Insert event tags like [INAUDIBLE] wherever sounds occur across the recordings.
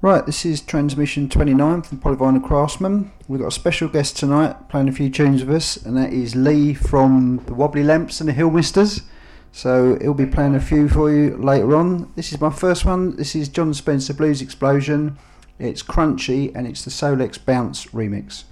Right, this is transmission 29 from Polyvinyl Craftsmen. We've got a special guest tonight playing a few tunes with us, and that is Lee from the Wobbly Lamps and the Hill Misters. So he'll be playing a few for you later on. This is my first one. This is John Spencer Blues Explosion. It's crunchy and it's the Solex Bounce remix.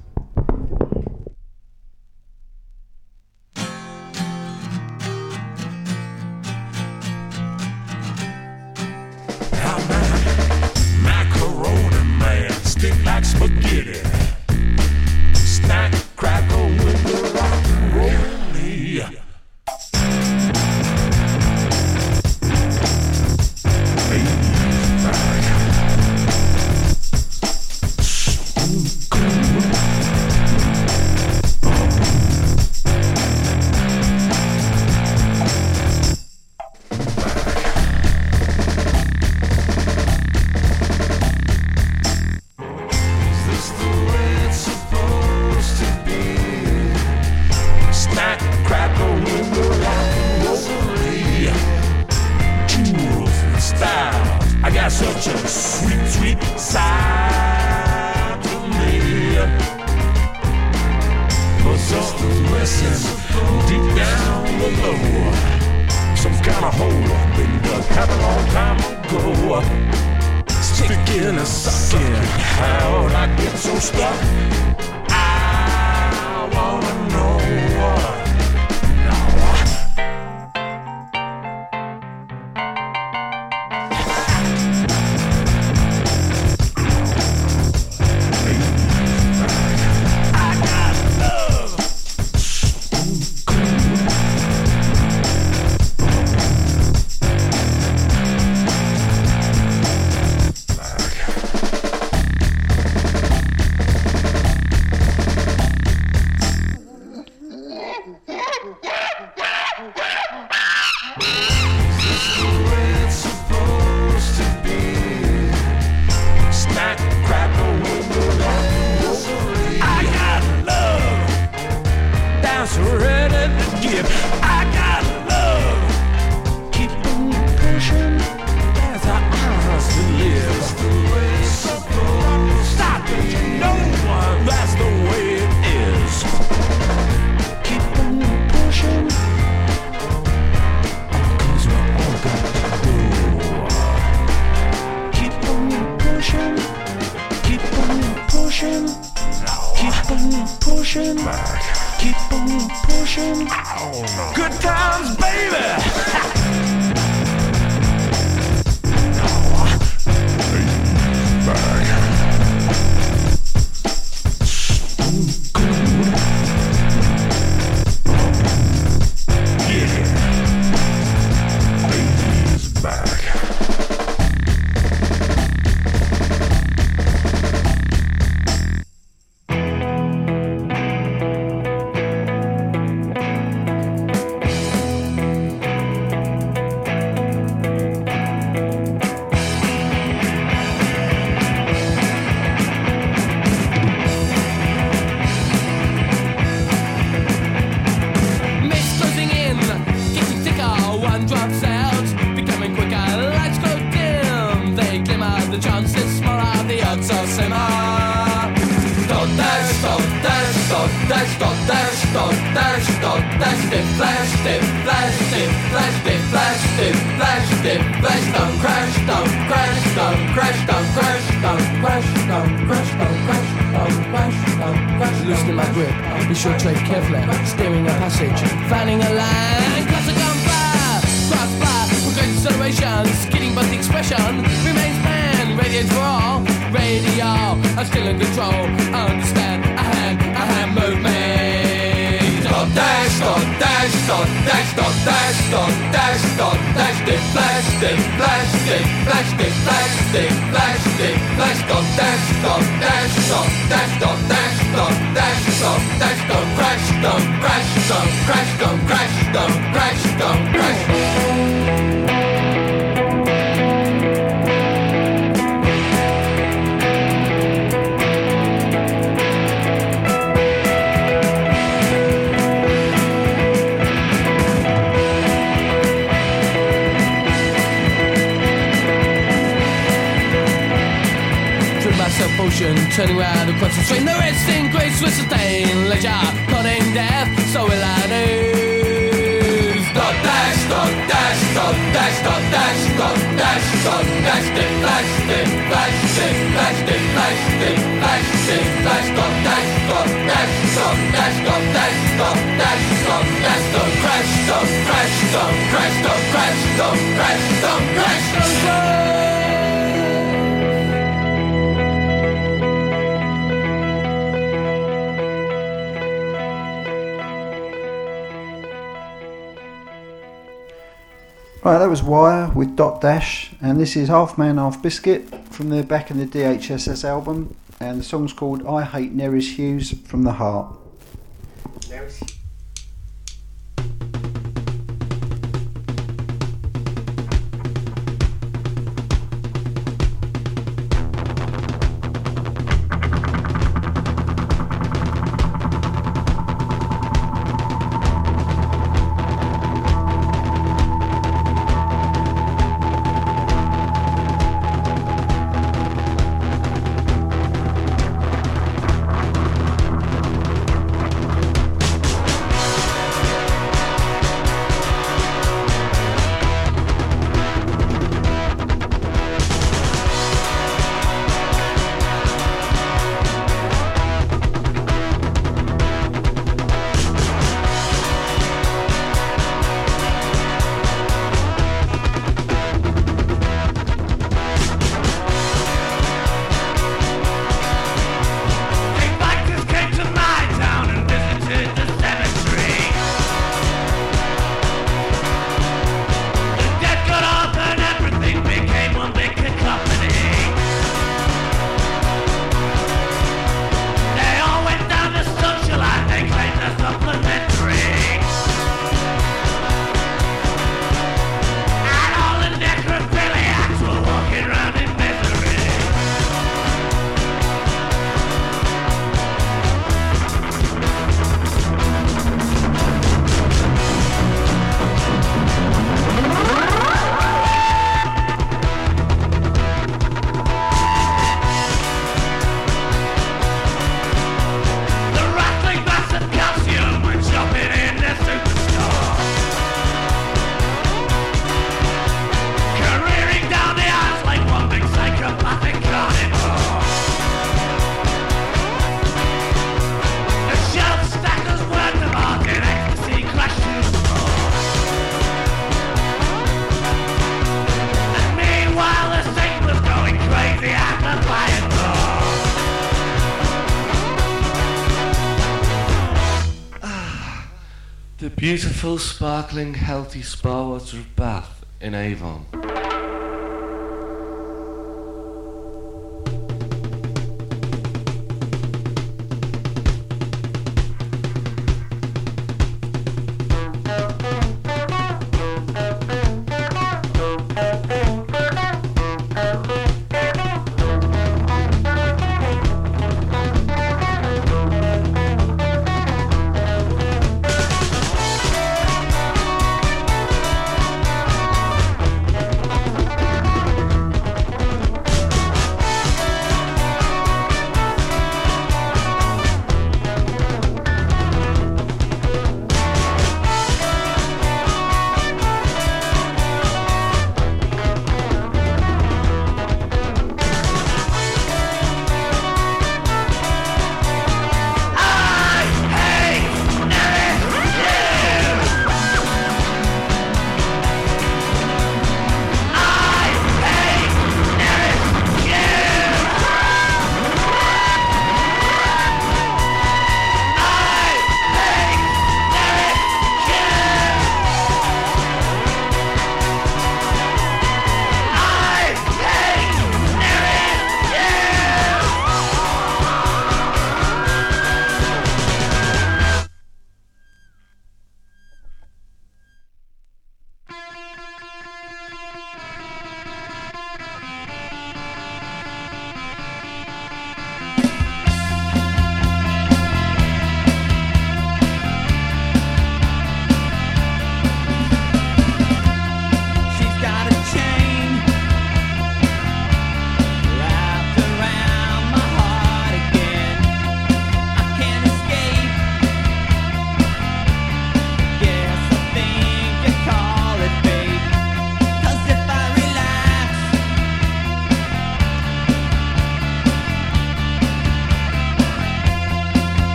this is Half Man Half Biscuit from their Back in the DHSS album, and the song's called I Hate Nerys Hughes from the Heart. beautiful, sparkling, healthy spa water bath in Avon.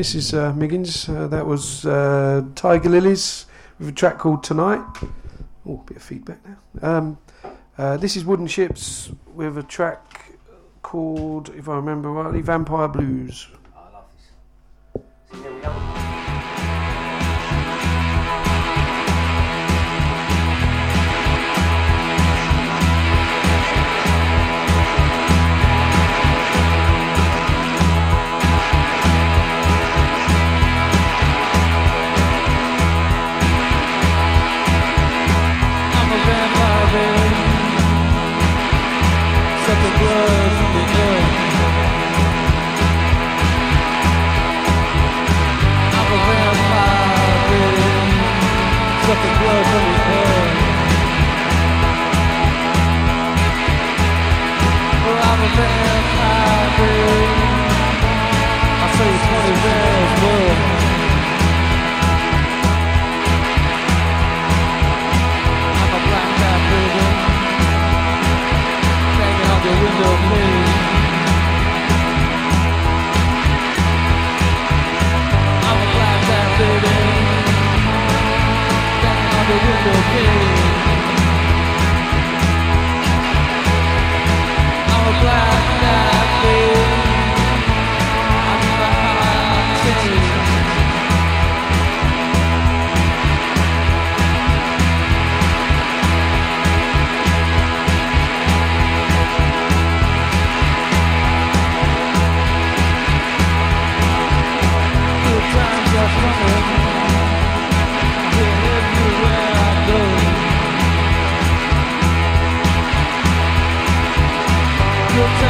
This is uh, Miggins. Uh, that was uh, Tiger Lillies with a track called Tonight. Oh, a bit of feedback now. Um, uh, this is Wooden Shjips with a track called, if I remember rightly, Vampire Blues. Vampire, baby. I say twenty veils blood. I'm the window pane I'm a black cat baby on the window pane I'm a black Good times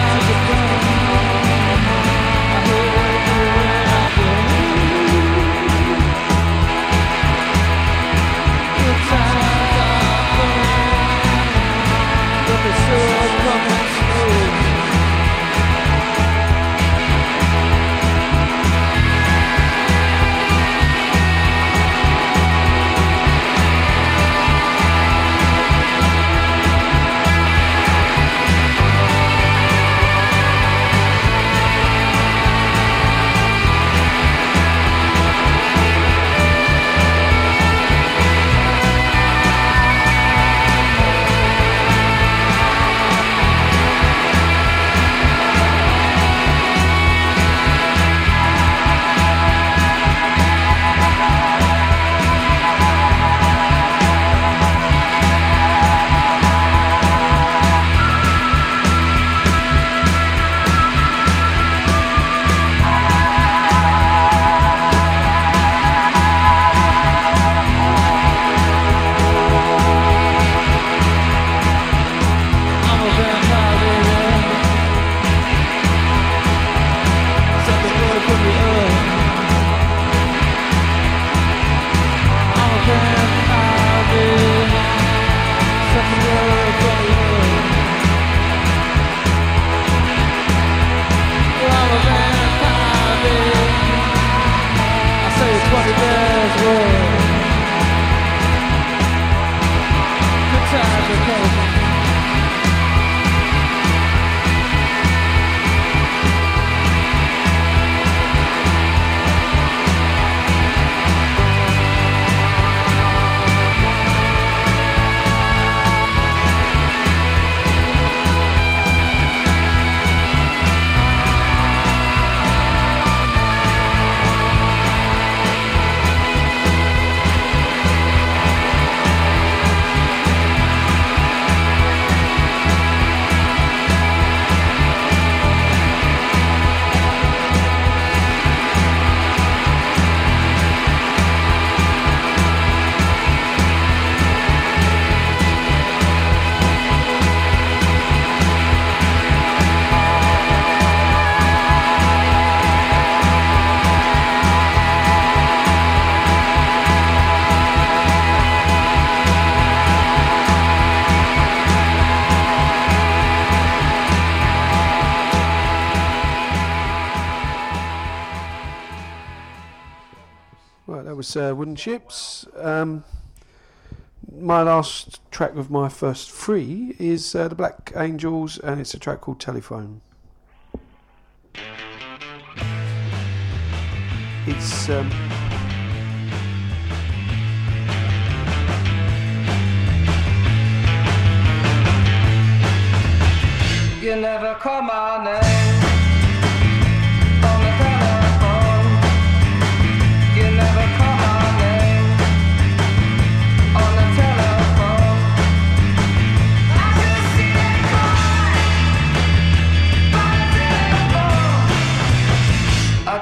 Was uh, Wooden Shjips. Um, my last track of my first three is uh, the Black Angels, and it's a track called Telephone. It's um, You never call my name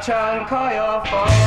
try and call your phone,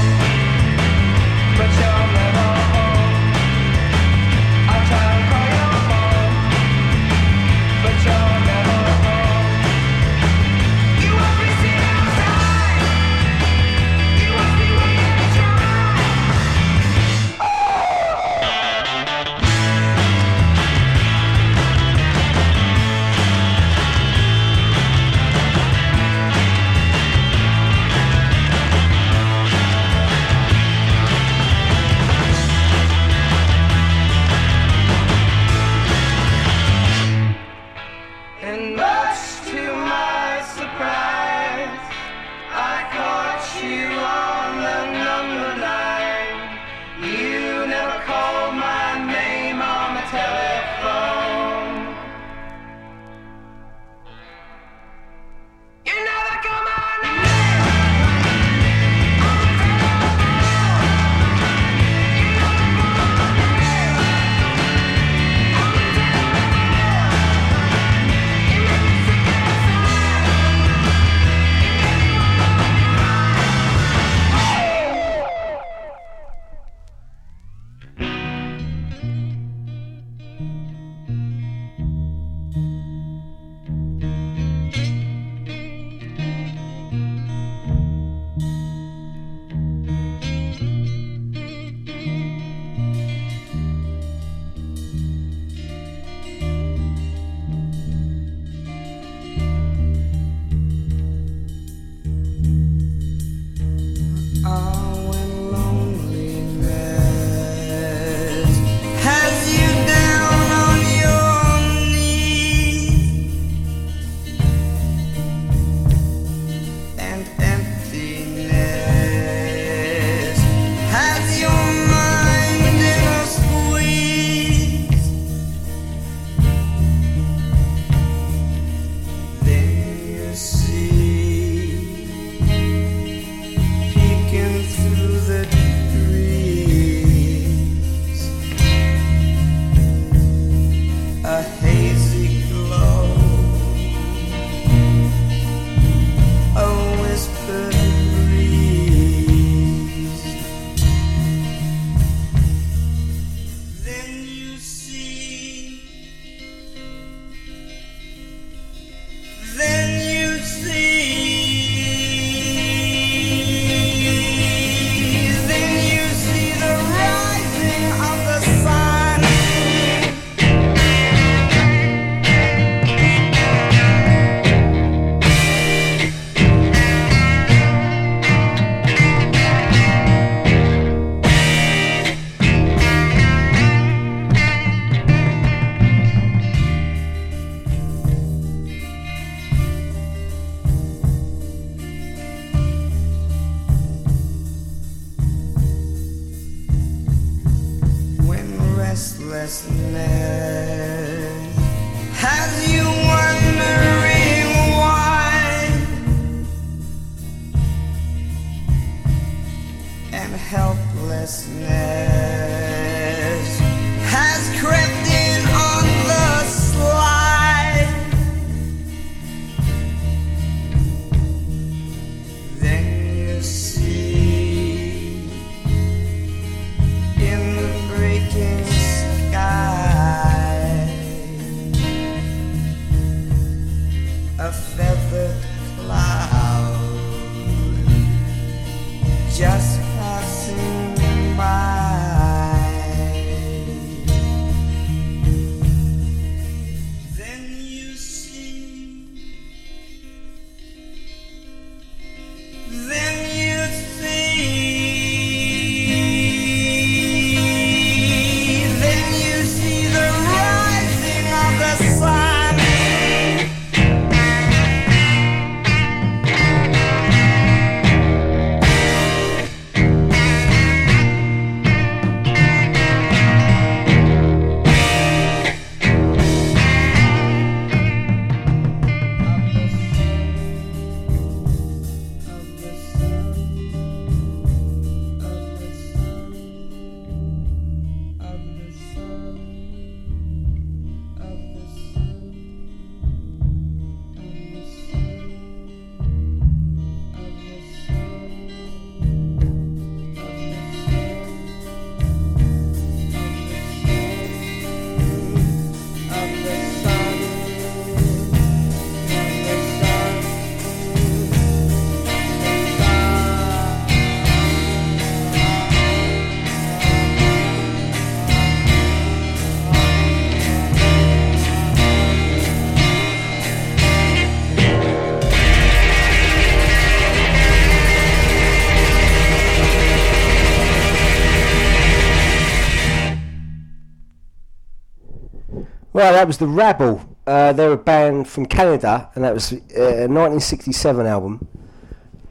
Well, that was the Rabble. Uh, they're a band from Canada, and that was uh, a 1967 album.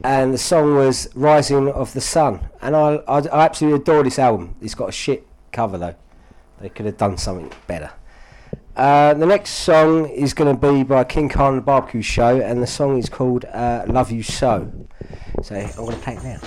And the song was "Rising of the Sun," and I, I, I absolutely adore this album. It's got a shit cover though; they could have done something better. Uh, the next song is going to be by King Khan and the Barbecue Show, and the song is called uh, "Love You So." So I'm going to play it now.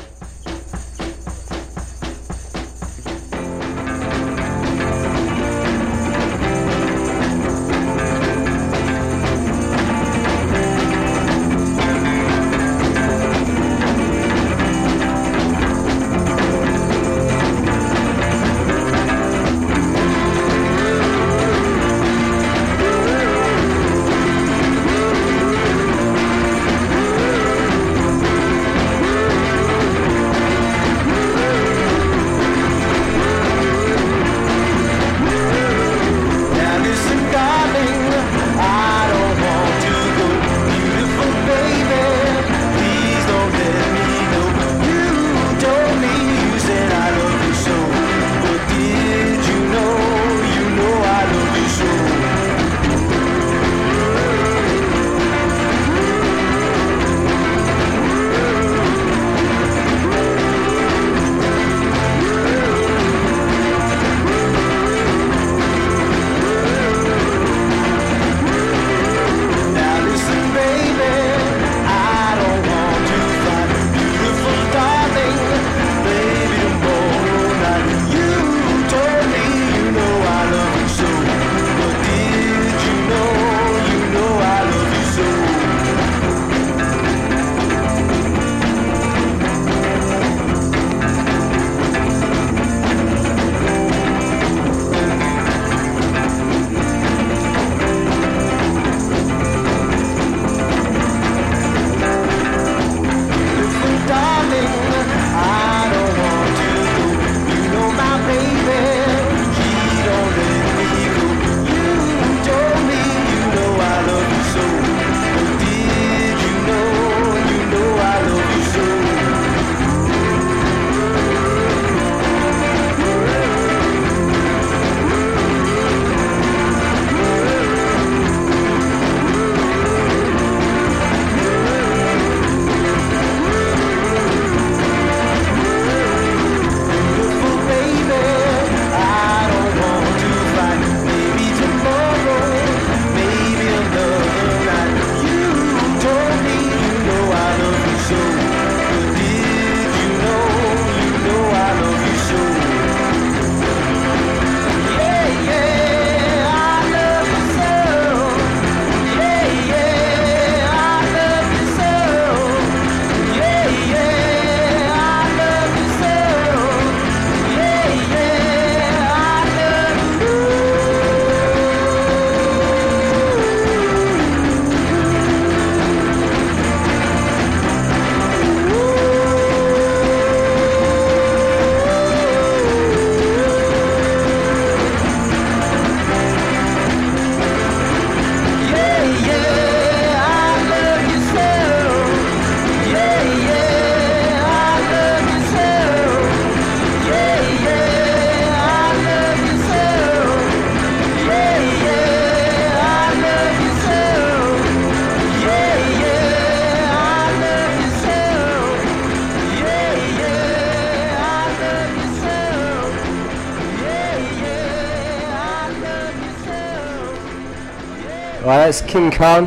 that's King Khan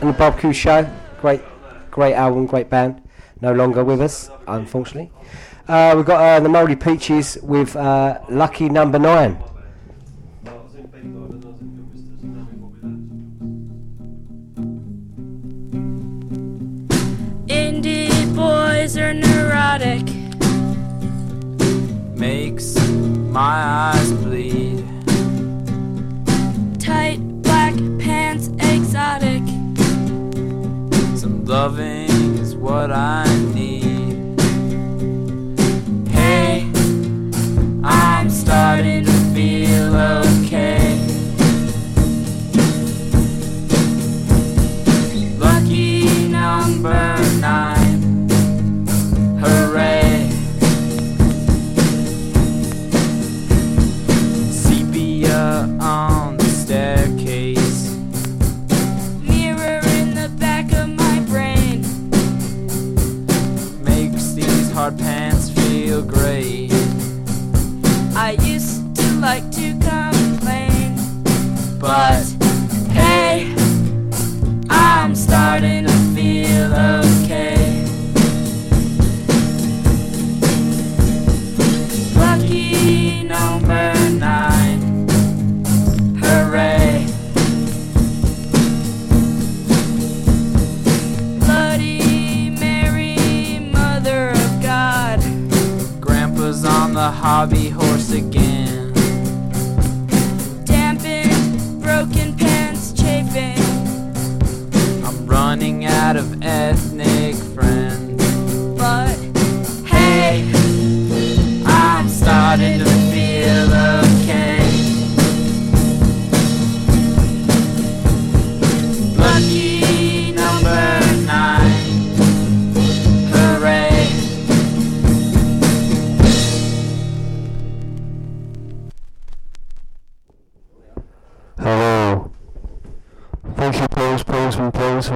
and the Barbecue Show. Great, great album, great band. No longer with us, unfortunately. Uh, we've got uh, the Moldy Peaches with uh, Lucky Number Nine.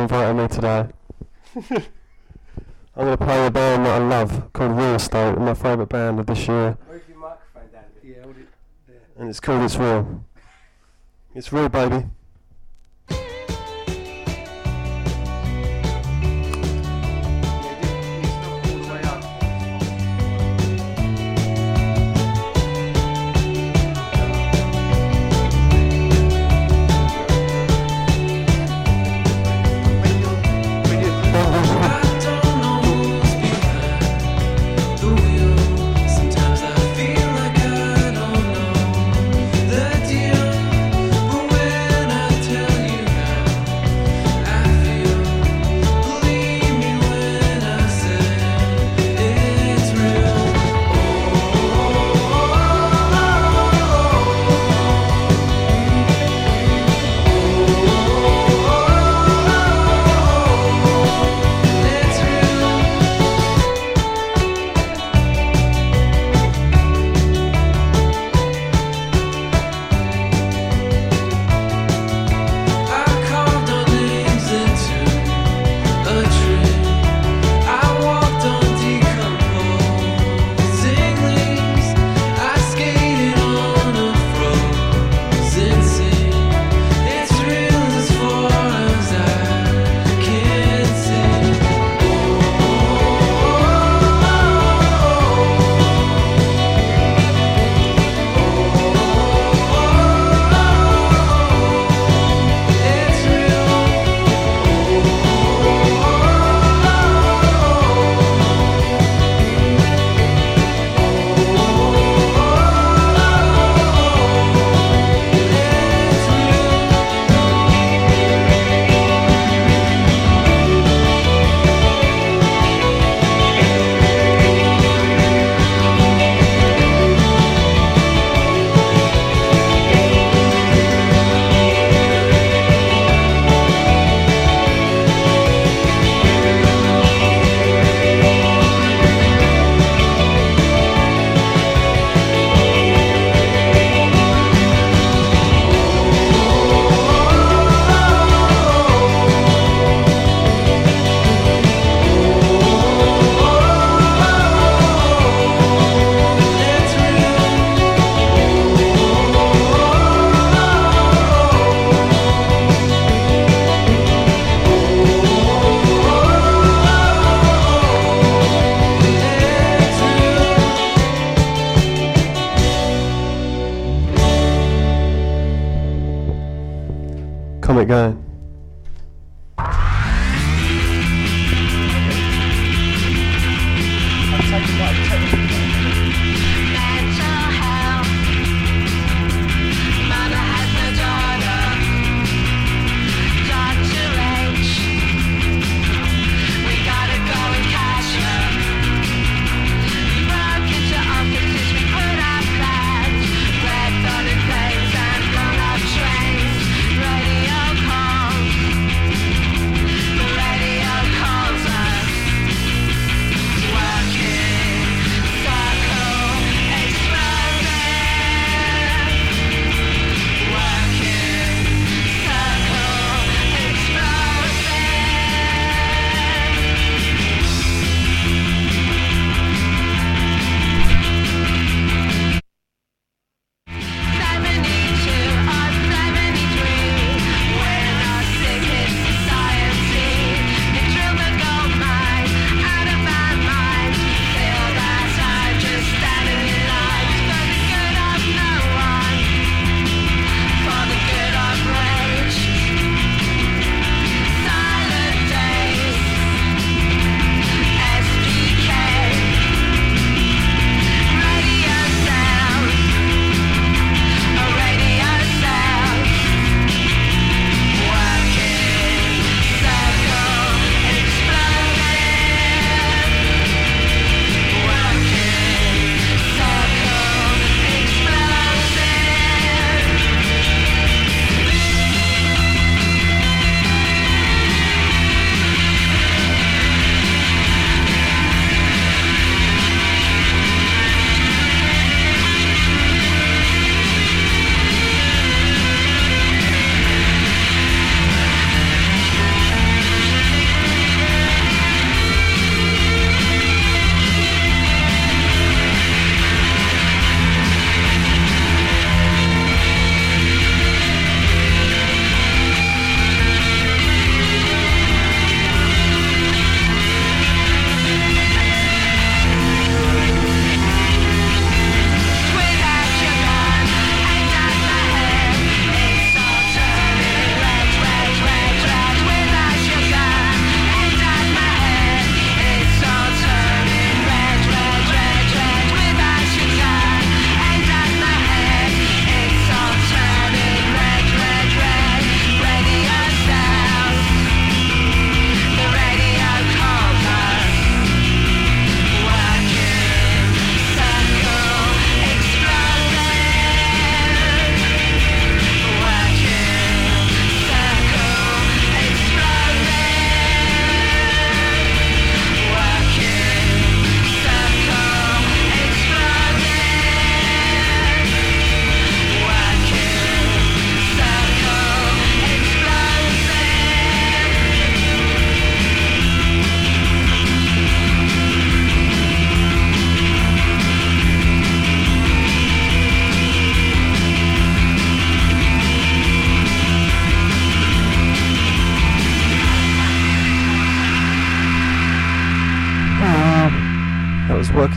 from Me today. I'm going to play a band that I love called Real Estate, my favourite band of this year. Move your microphone down a bit. Yeah, hold it there. And it's called It's Real. It's real, baby.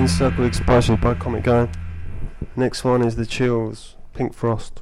In Circle Explosion by Comet Gain. Next one is The Chills, Pink Frost.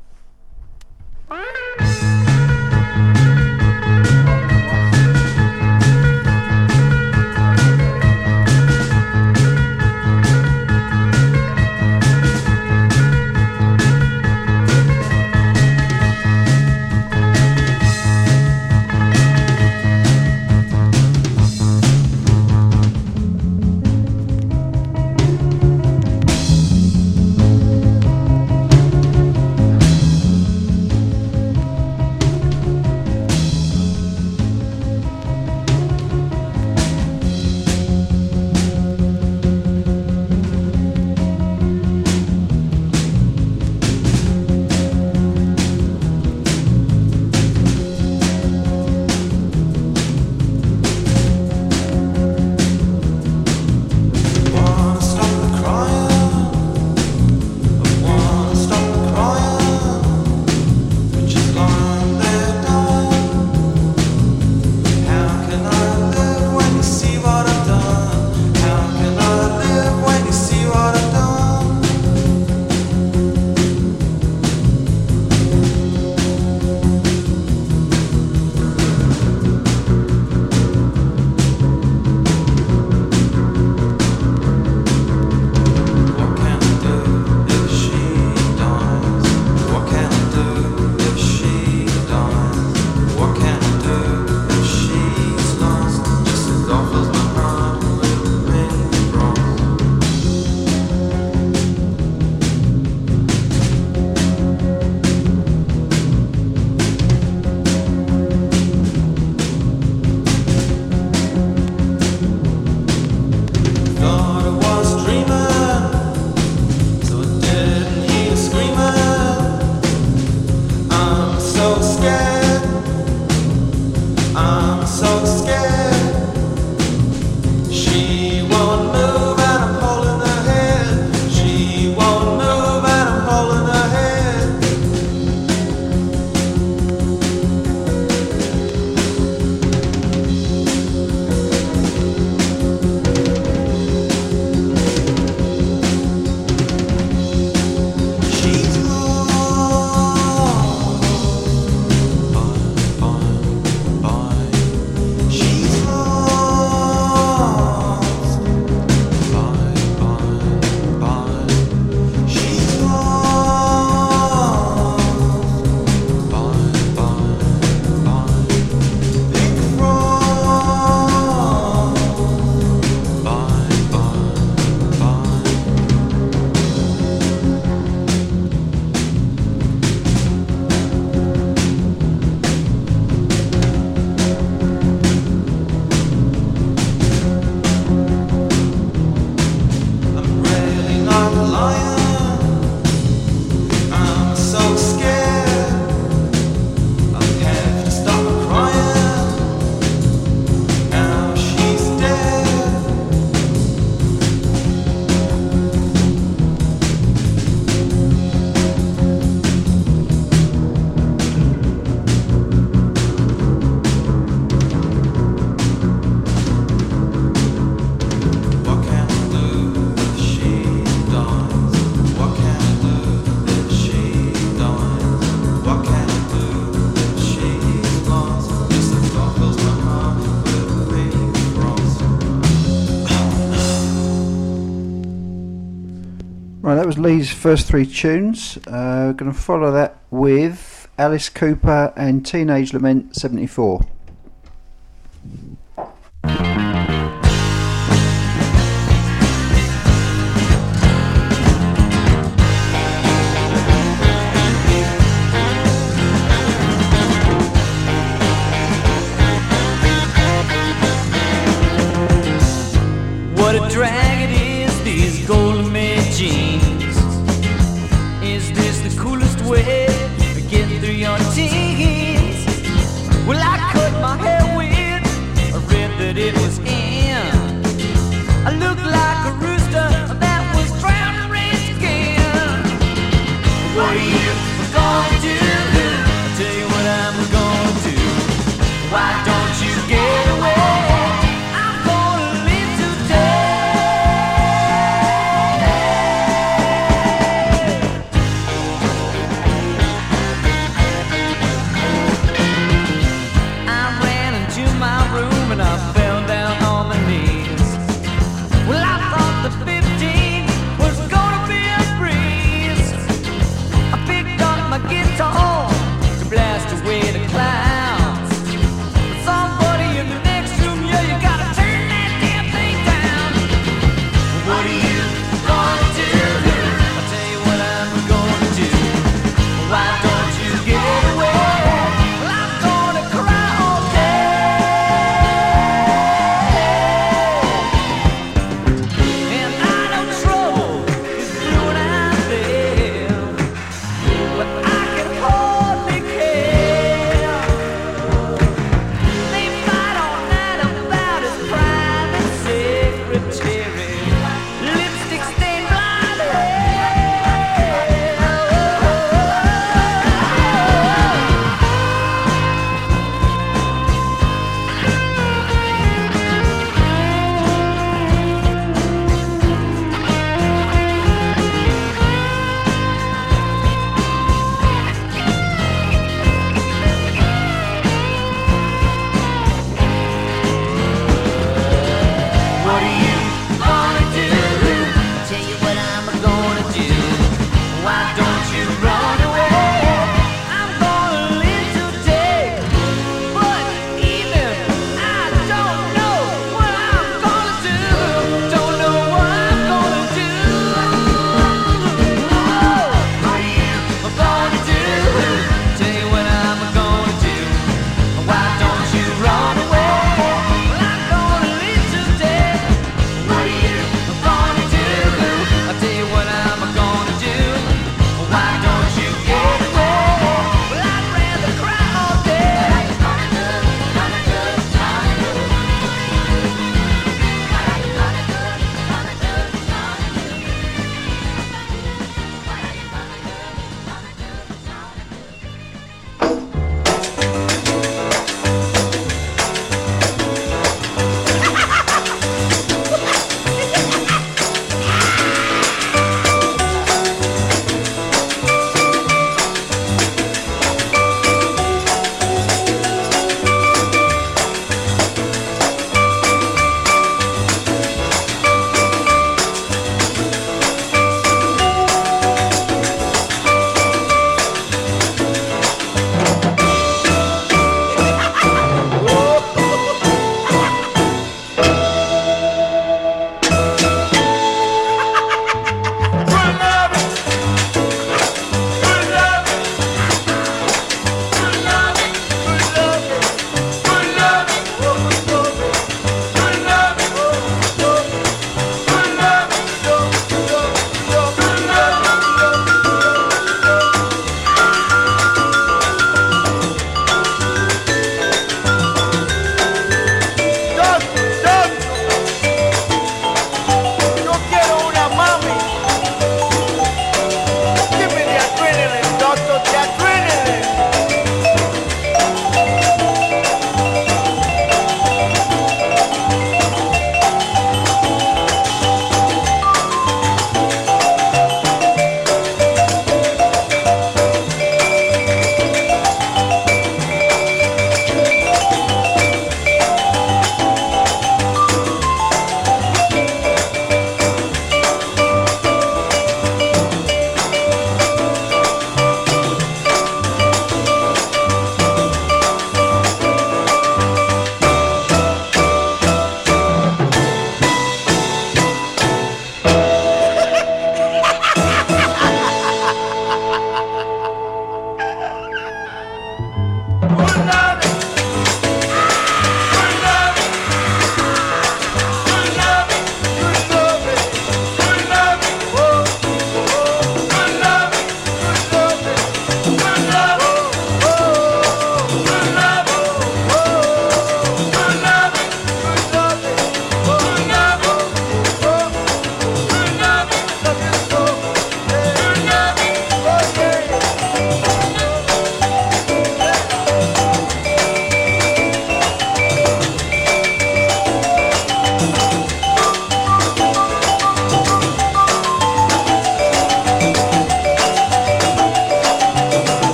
was Lee's first three tunes. Uh, going to follow that with Alice Cooper and Teenage Lament 74.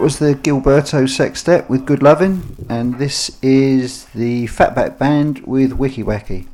that was the Gilberto Sextet with Good Lovin', and this is the Fatback Band with Wicki Wacky.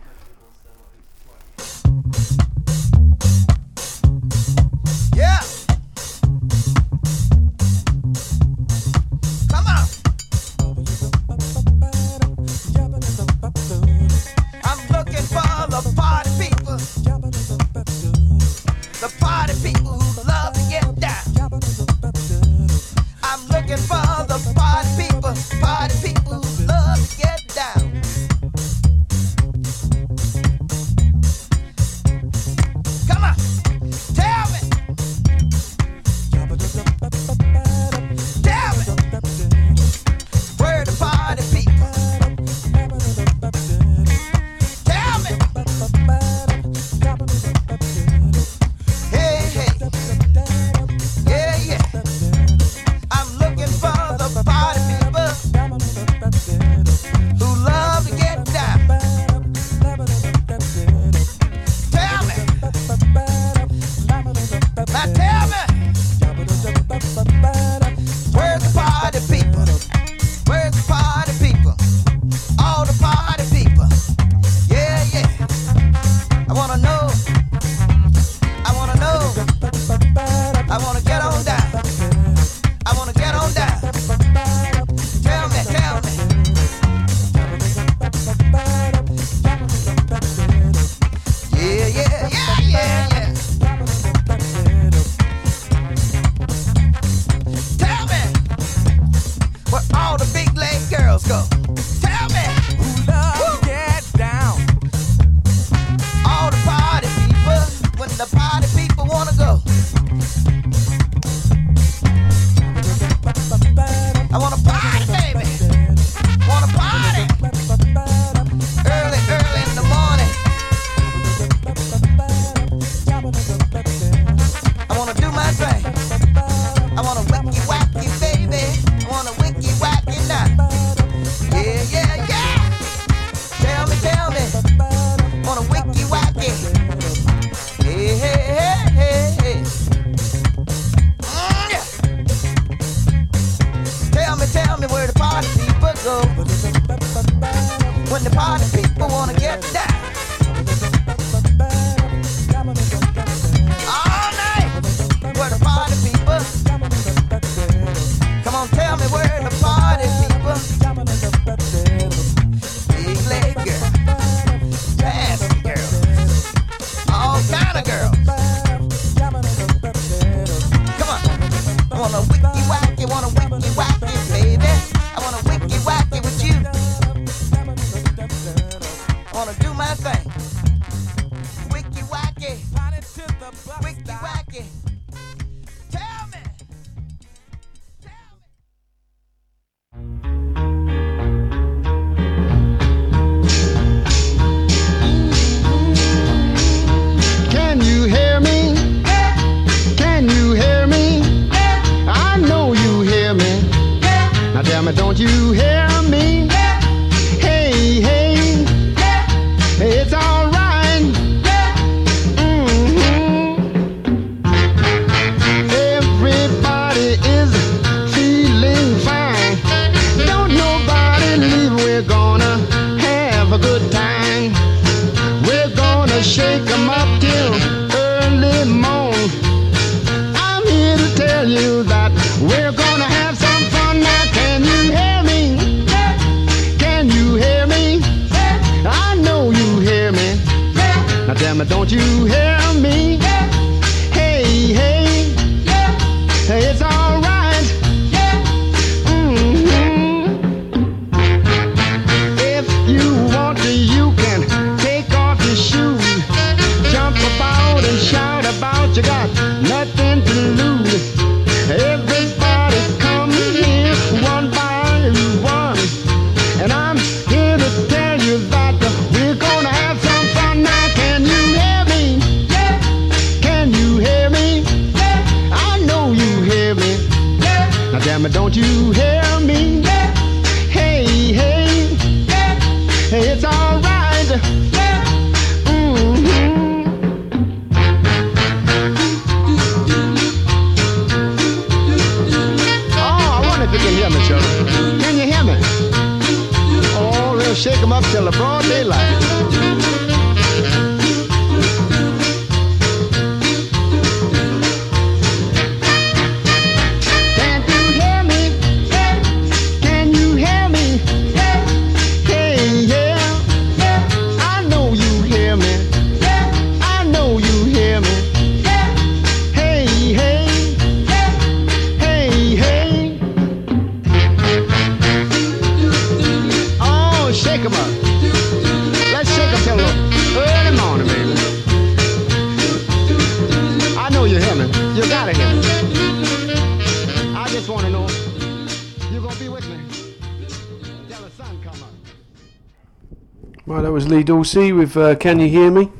That was Lee Dorsey with uh, Can You Hear Me?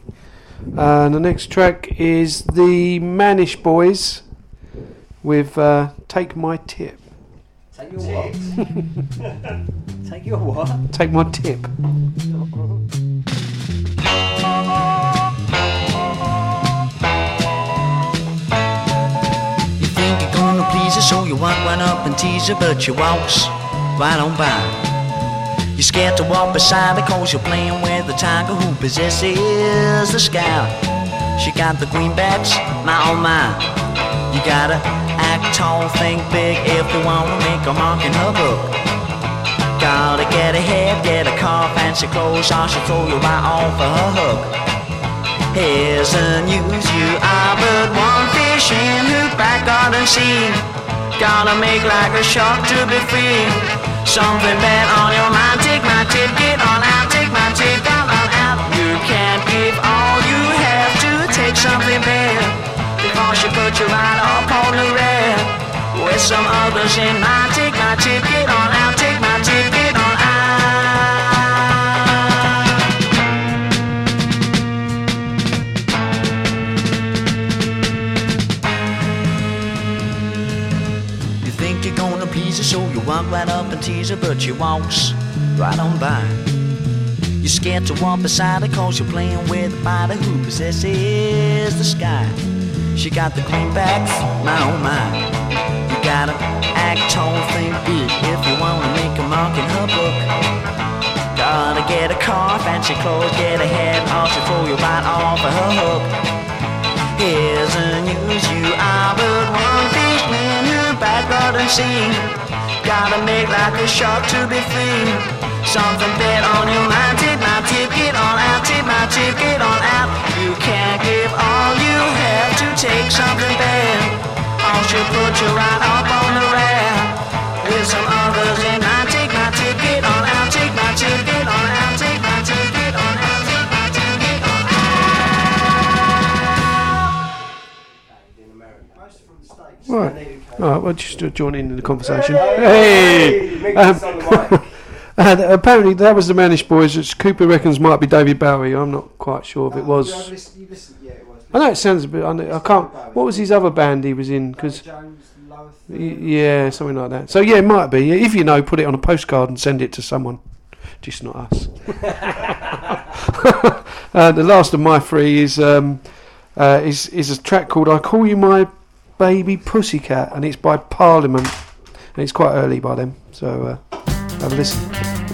Uh, and the next track is the Manish Boys with uh, Take My Tip. Take your what? [LAUGHS] Take your what? Take My Tip. You think you're gonna please her, so you walk right up and tease her, but she walks right on by. You're scared to walk beside her cause you're playing with the tiger who possesses the sky. She got the greenbacks, my oh my. You gotta act tall, think big if you wanna make a mark in her book. Gotta get ahead, get a car, fancy clothes, or she'll throw you right off of her hook. Here's the news, you are but one fish in her back garden sea. Gotta make like a shark to be free. Something some others in mind, take my tip, get on out, take my tip, get on out. You think you're gonna please her, so you walk right up and tease her, but she walks right on by. You're scared to walk beside her, cause you're playing with a fighter who possesses the sky. She got the greenbacks, my oh my. Gotta act tall, think big if you wanna make a mark in her book. Gotta get a car, fancy clothes, get ahead, or she'll throw you right off of her hook. Here's the news, you are but one fish in back garden scene. Gotta make like a shark to be free. Something bad on your mind, take my tip, get on out, take my tip, get on out. You can't give all you have to take something bad. Or she'll put you right up on the rack. With some others in mind, take my tip, on out, take my tip, on out, take my tip, on out, take my tip, get on Right. Right, well, just to join in the conversation. Hey! Um, [LAUGHS] and apparently, that was the Manish Boys, which Cooper reckons might be David Bowie. I'm not quite sure if it was. I know it sounds a bit. I, know, I can't. What was his other band he was in? Because yeah, something like that. So yeah, it might be. If you know, put it on a postcard and send it to someone. Just not us. [LAUGHS] uh, the last of my three is um, uh, is is a track called "I Call You My Baby Pussycat," and it's by Parliament, and it's quite early by them. So uh, have a listen.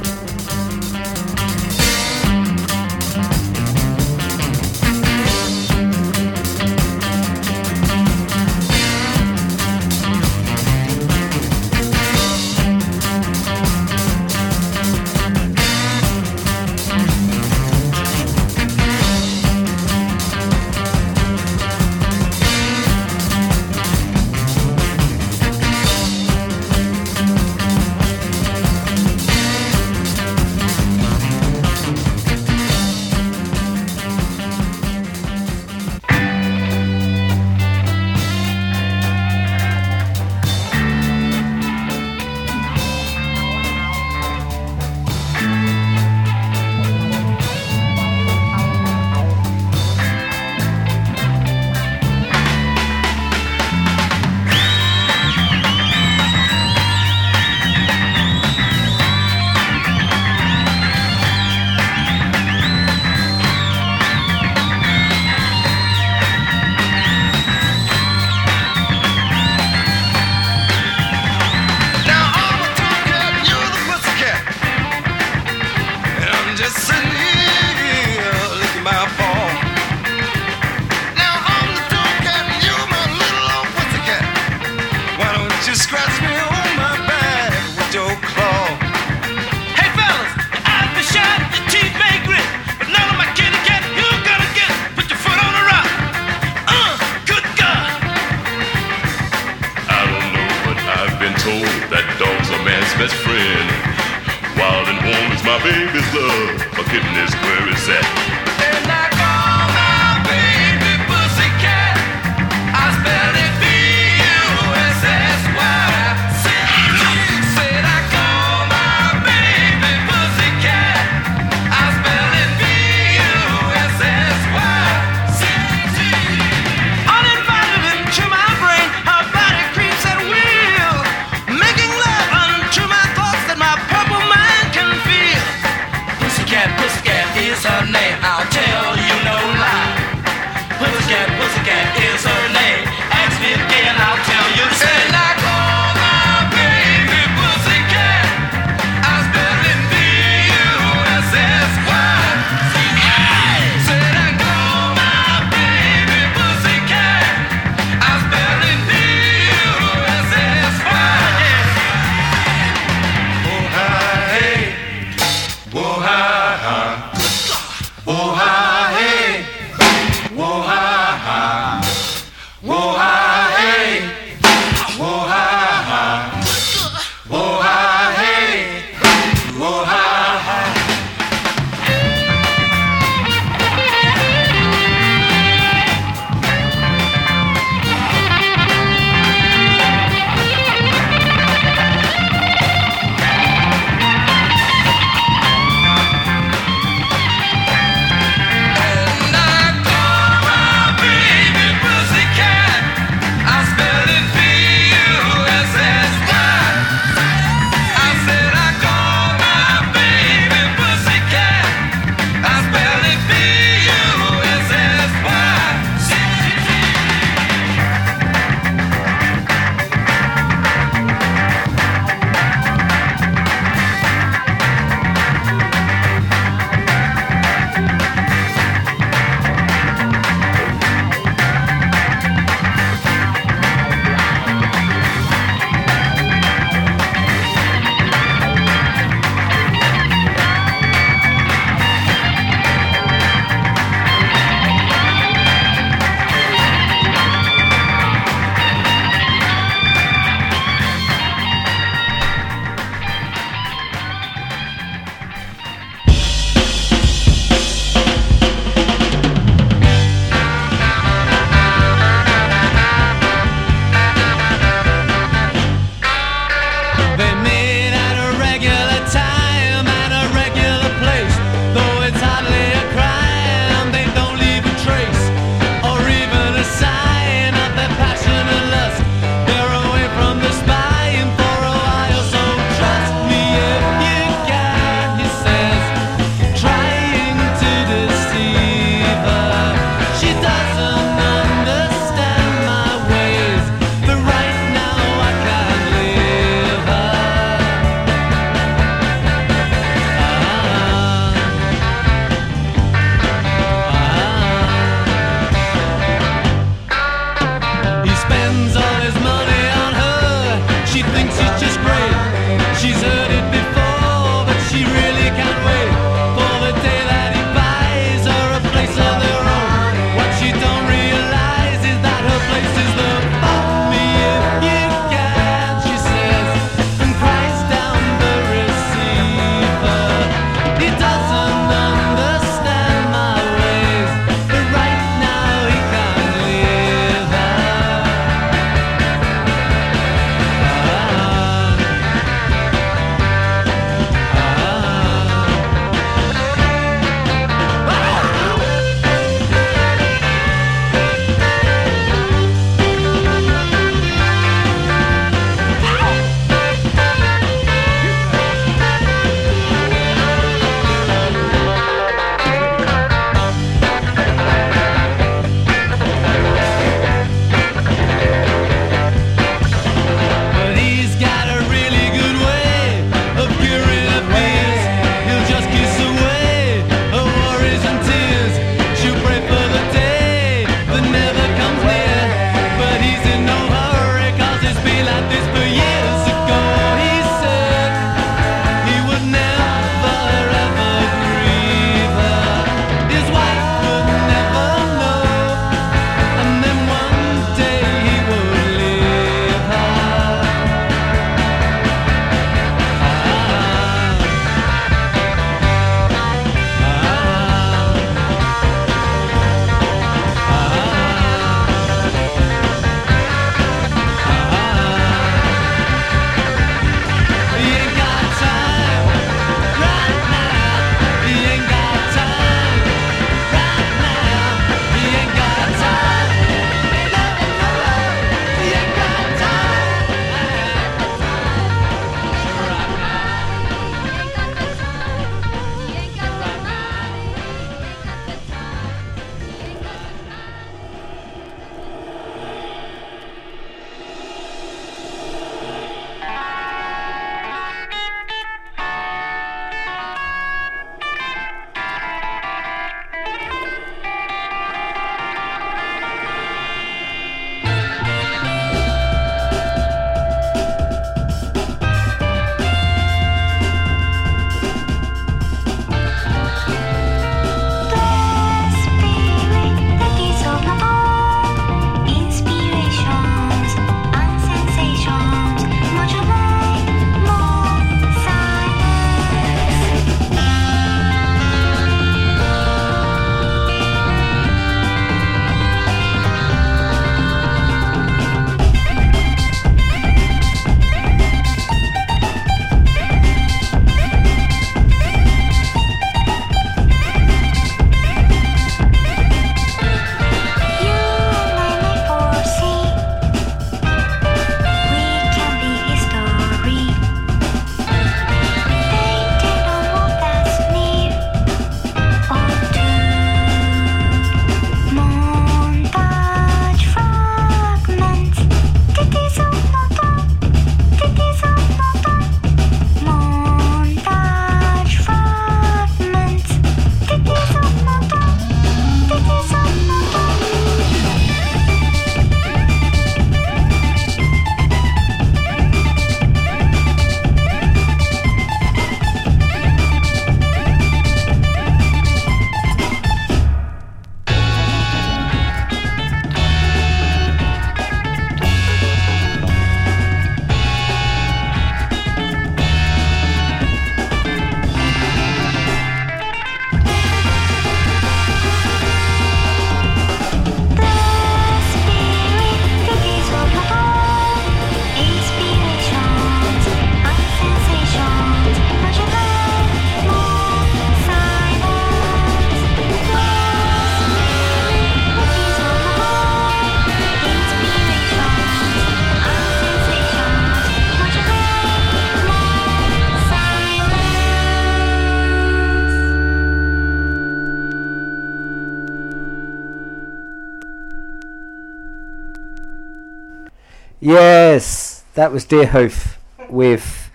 That was Deerhoof with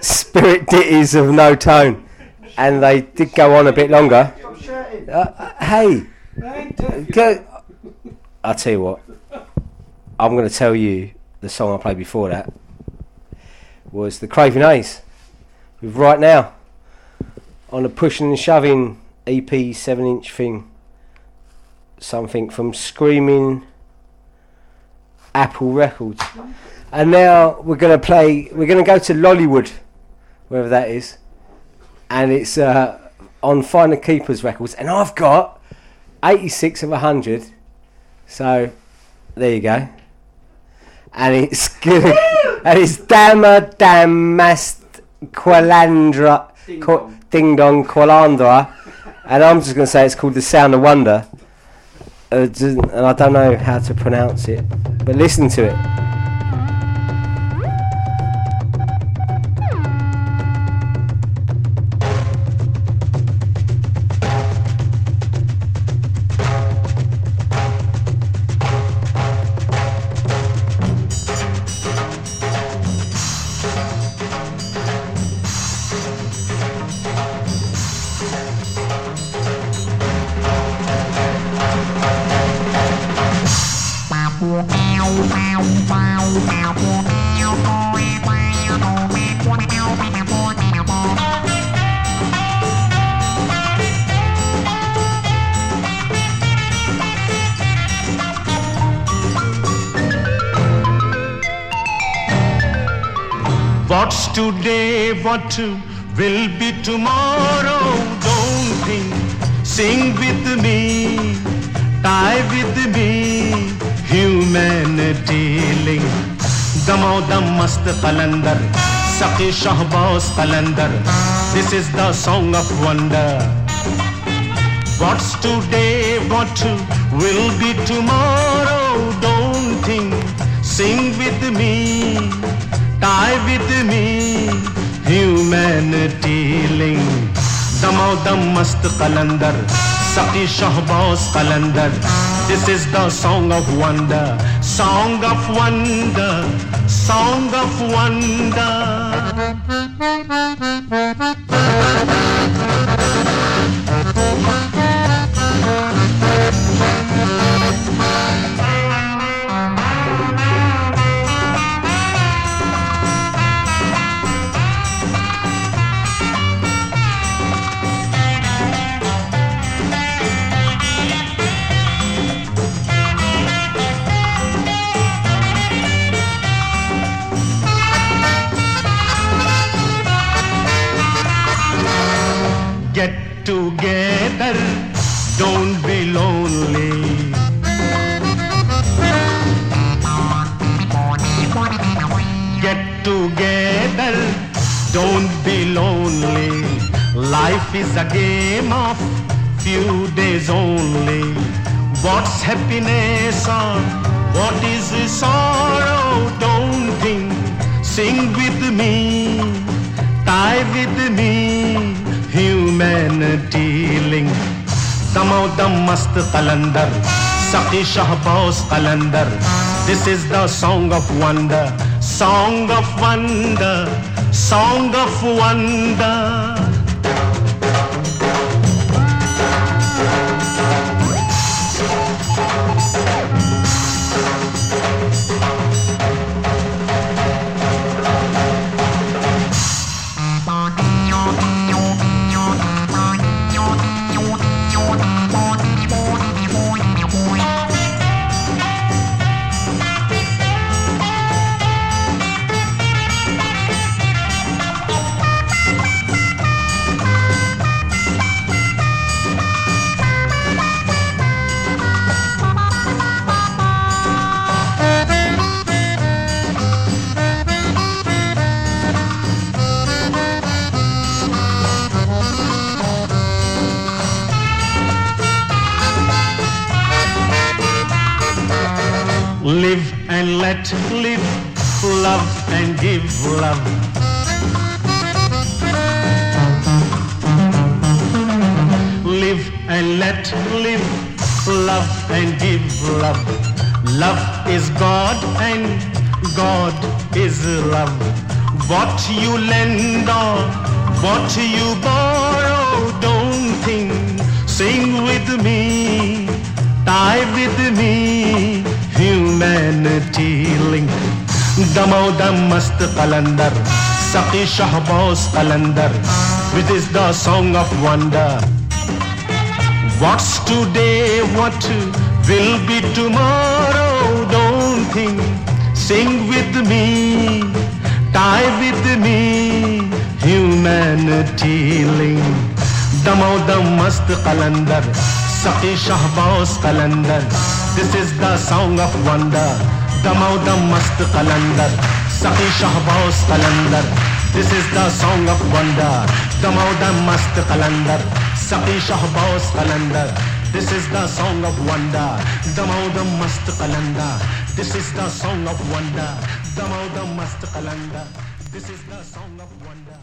Spirit Ditties of No Tone. And they did go on a bit longer. Uh, hey, go. I'll tell you what. I'm going to tell you the song I played before that was the Kravin' 'A's with Right Now on the Pushing and Shoving EP 7 inch thing. Something from Screaming Apple Records. And now we're going to play, we're going to go to Lollywood, wherever that is. And it's uh, on Finders Keepers Records. And I've got 86 of 100. So there you go. And it's [LAUGHS] good. and it's Dama Damast Qualandra. Qu- Ding Dong Qualandra. And I'm just going to say it's called The Sound of Wonder. Uh, and I don't know how to pronounce it. But listen to it. What will be tomorrow? Don't think, sing with me, die with me, humanity link. Damo dam mast qalandar, saqi shahbaz qalandar. This is the song of wonder. What's today, what to will be tomorrow? Don't think, sing with me, die with me, humanity link. Damo dam mast qalandar, saqi shahbaz qalandar. This is the song of wonder, song of wonder, song of wonder. Few days only. What's happiness or what is sorrow? Don't think, sing with me, die with me, humanity link. Dam mast qalandar, saqi shahbaz qalandar. This is the song of wonder, song of wonder, song of wonder. Love. Live and let live, love and give love. Love is God and God is love. What you lend or what you borrow, don't think. Sing with me, die with me, humanity. Damo dam mast qalandar, saqi shahbaz qalandar. With is the song of wonder. What's today, what will be tomorrow, don't think. Sing with me, die with me, humanity link. Damo dam mast qalandar, saqi shahbaz qalandar. This is the song of wonder. Damo dam mast qalandar, saqi shahbaz qalandar. This is the song of wonder. Damo dam mast qalandar, saqi shahbaz qalandar. This is the song of wonder. Damo dam mast qalandar. This is the song of wonder. Damo dam mast qalandar. This is the song of wonder.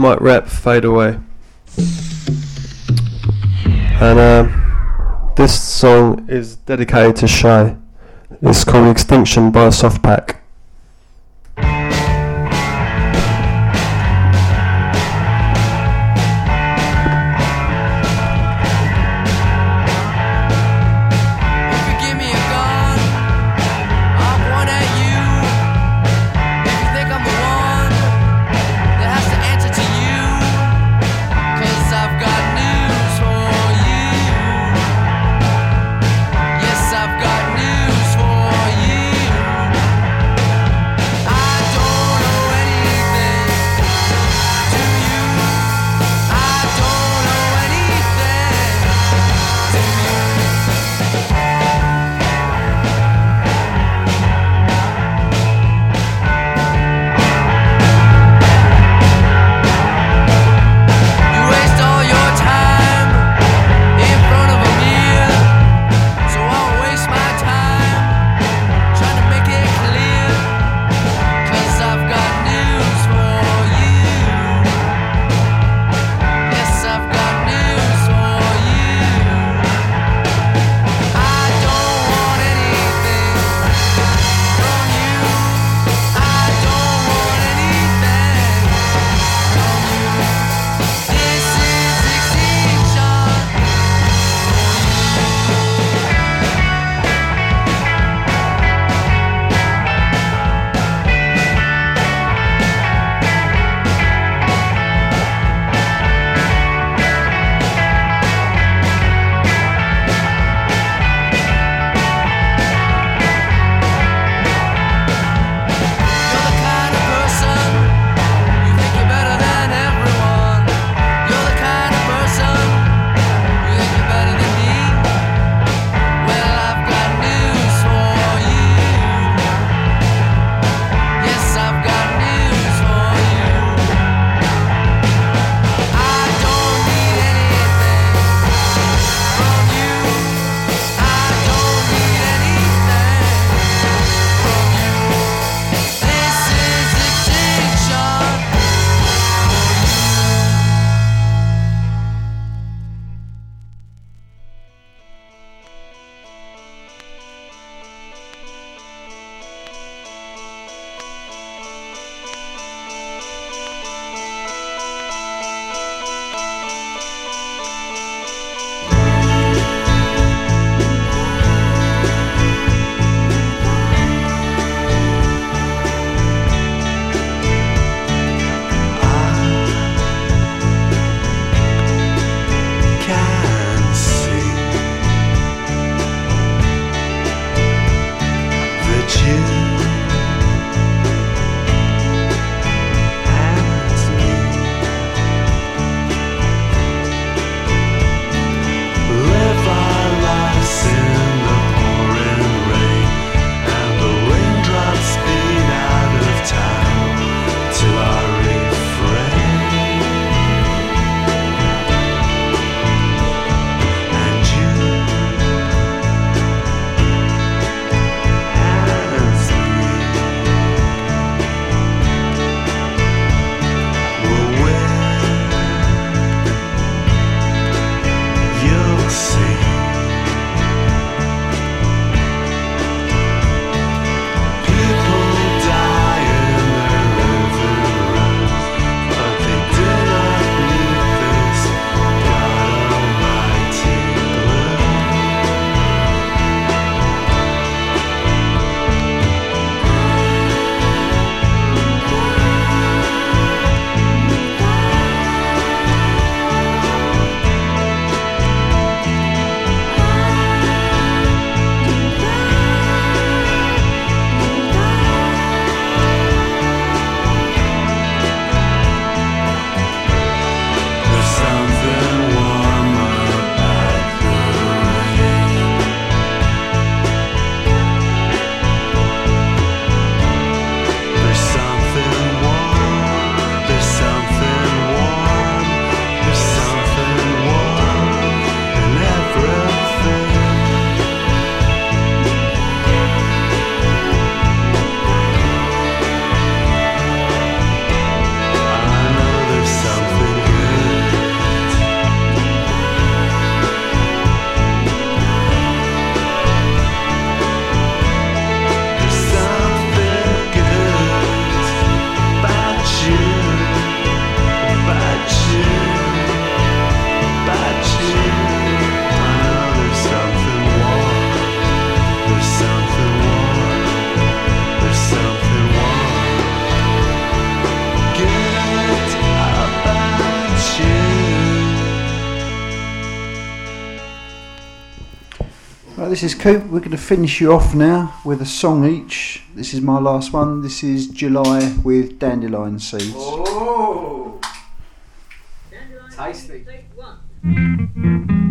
Mike Rep, Fade Away. And um, this song is dedicated to Shay. It's called Extinction by Soft Pack. This is Coop. We're going to finish you off now with a song each. This is my last one. This is July with Dandelion Seeds. Oh, tasty. floating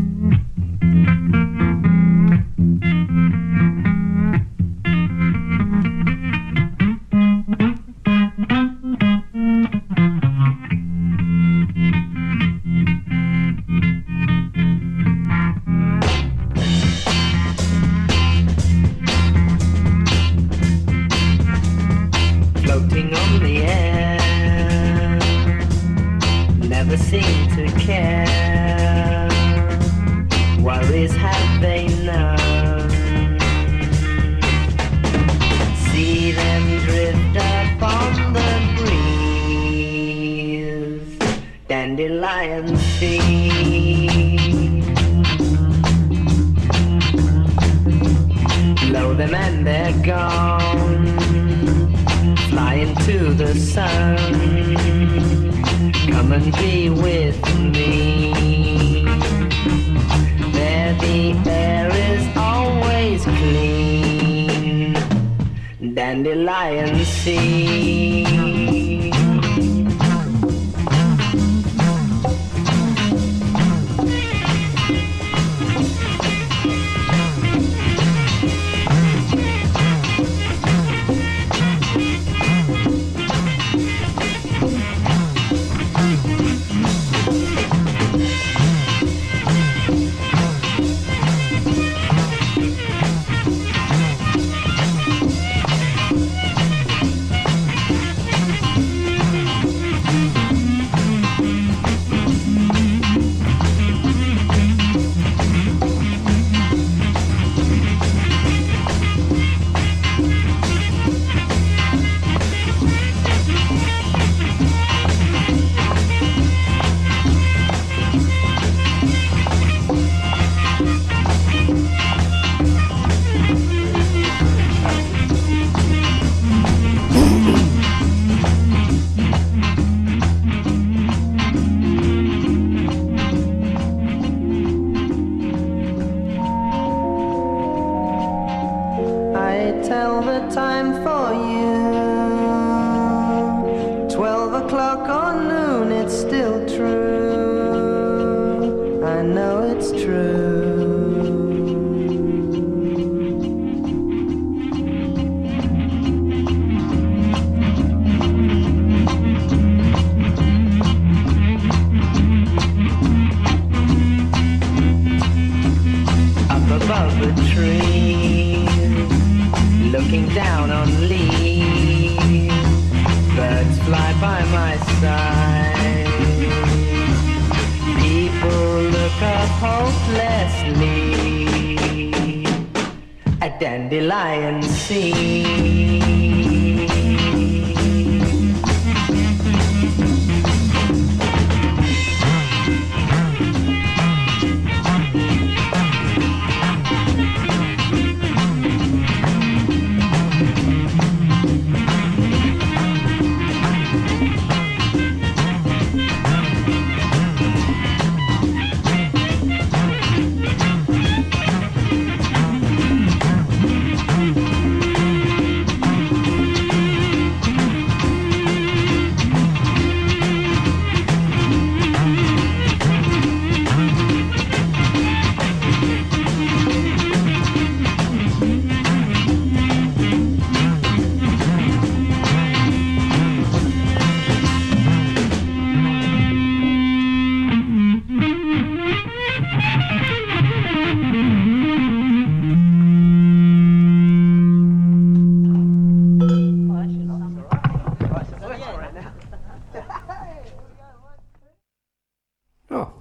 Dandelion sea.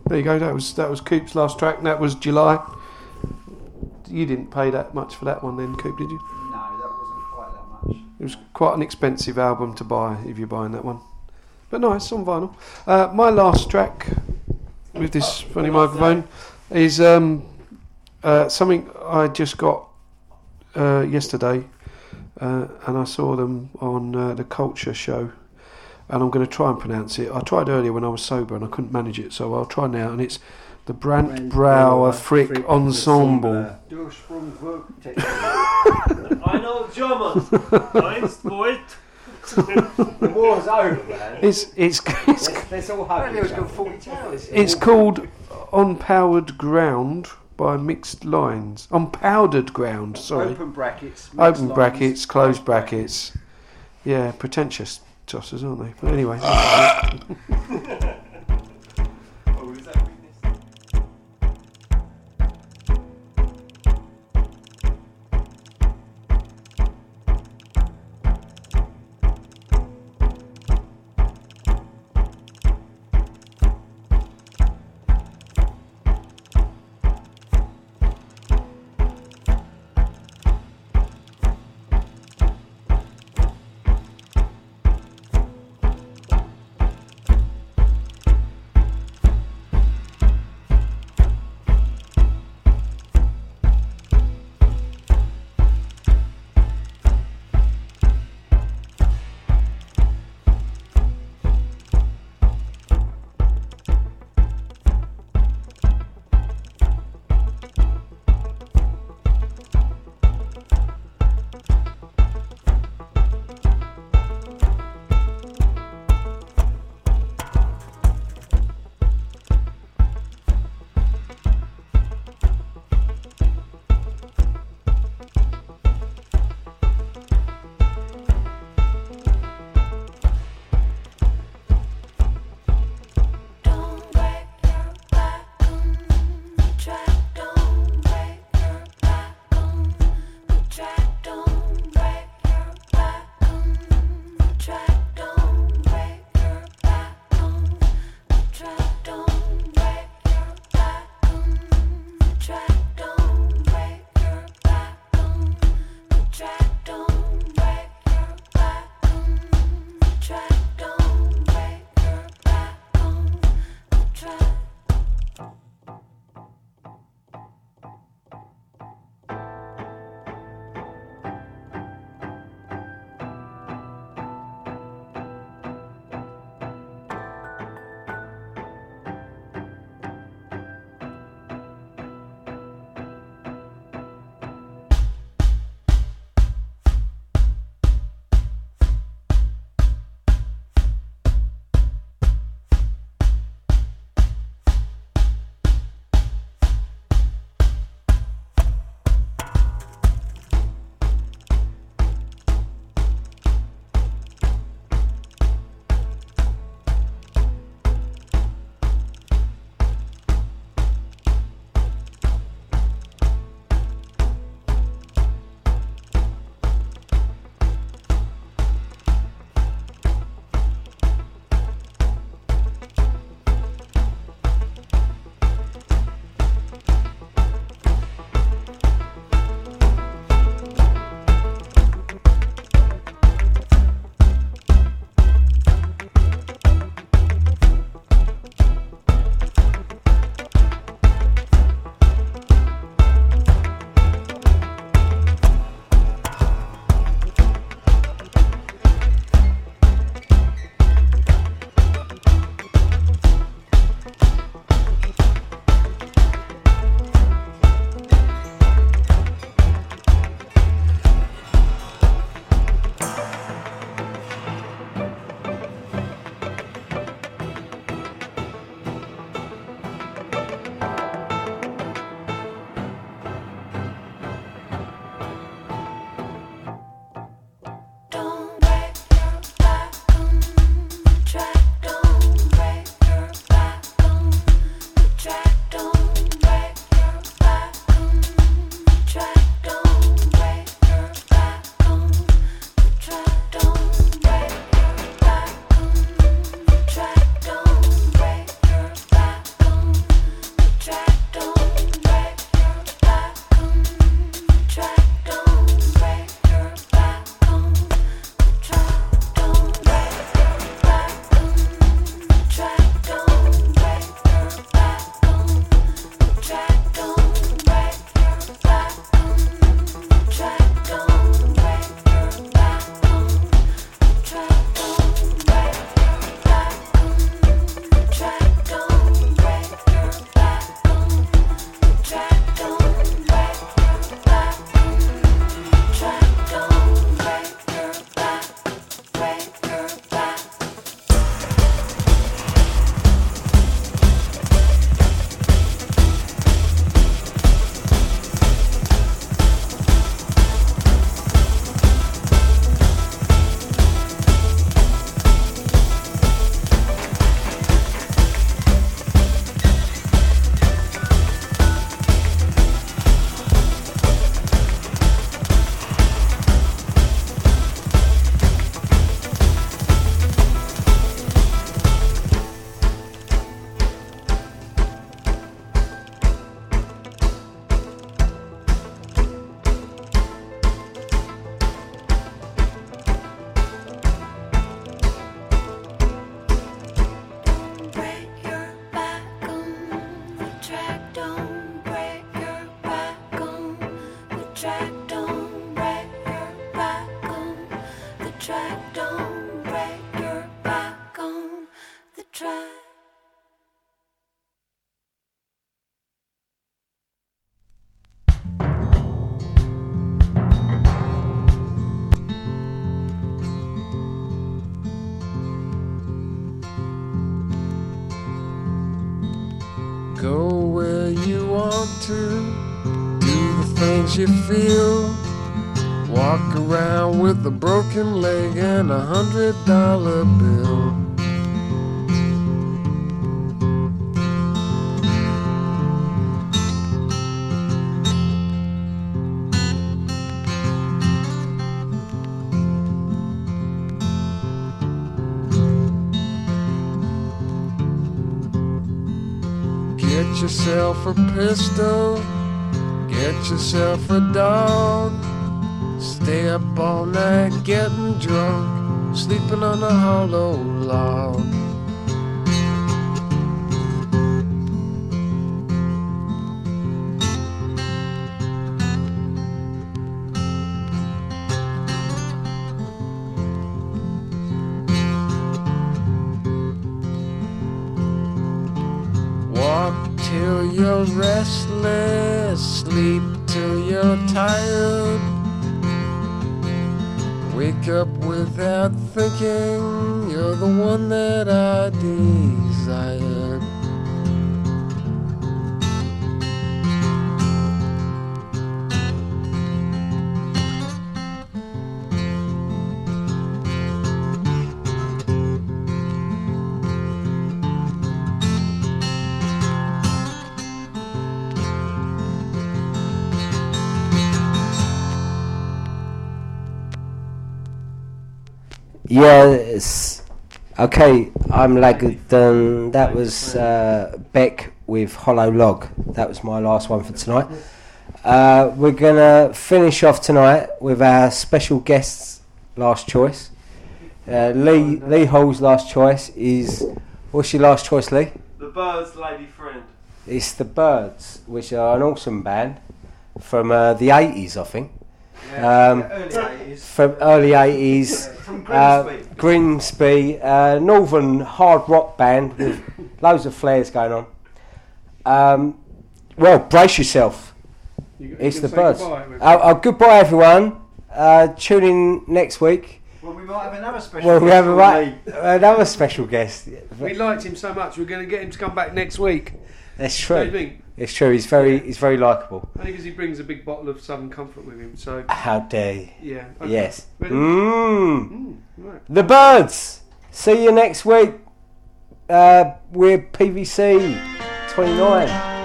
There you go. That was that was Coop's last track. And that was July. You didn't pay that much for that one, then, Coop, did you? No, that wasn't quite that much. It was quite an expensive album to buy if you're buying that one, but nice on vinyl. Uh, my last track with this funny microphone is um, uh, something I just got uh, yesterday, uh, and I saw them on uh, the Culture Show, and I'm going to try and pronounce it. I tried earlier when I was sober and I couldn't manage it, so I'll try now. And it's The Brandt Brauer Frick Ensemble. [LAUGHS] I know German. Eins, [LAUGHS] zwei. the war's over, man. It's it's it's, Let's all hug each other. it's called On Powered Ground by Mixed Lines. On Powdered Ground, sorry. Open brackets, mixed Open lines, brackets, closed brackets. Yeah, pretentious tossers, aren't they? But anyway. [LAUGHS] you feel. Walk around with a broken leg and a hundred dollar bill. Get yourself a pistol, get yourself a dog. Stay up all night getting drunk, sleeping on a hollow log. Without thinking, Yes. Okay, I'm Lagdon. That was uh, Beck with Hollow Log. That was my last one for tonight. Uh, we're gonna finish off tonight with our special guest's last choice. Uh, Lee Lee Hall's last choice is what's your last choice, Lee? The Byrds Lady Friend. It's the Byrds, which are an awesome band from uh, the 80s, I think. Yeah, um, early 80s. From early 80s. From uh, Grimsby. Grimsby, uh, northern hard rock band with [LAUGHS] loads of flares going on. Um, well, brace yourself. You- you it's the Byrds. goodbye. Uh, uh, goodbye, everyone. Uh, tune in next week. Well, we might have another special. Well, we guest have a, right, another special guest. We liked him so much, we're going to get him to come back next week. That's What do true. Think? It's true. He's very, he's very likable. Only because he brings a big bottle of Southern Comfort with him. So How dare you? Yeah, okay. Yes. Ready? Mm. right. The birds. See you next week. Uh, we're PVC 29.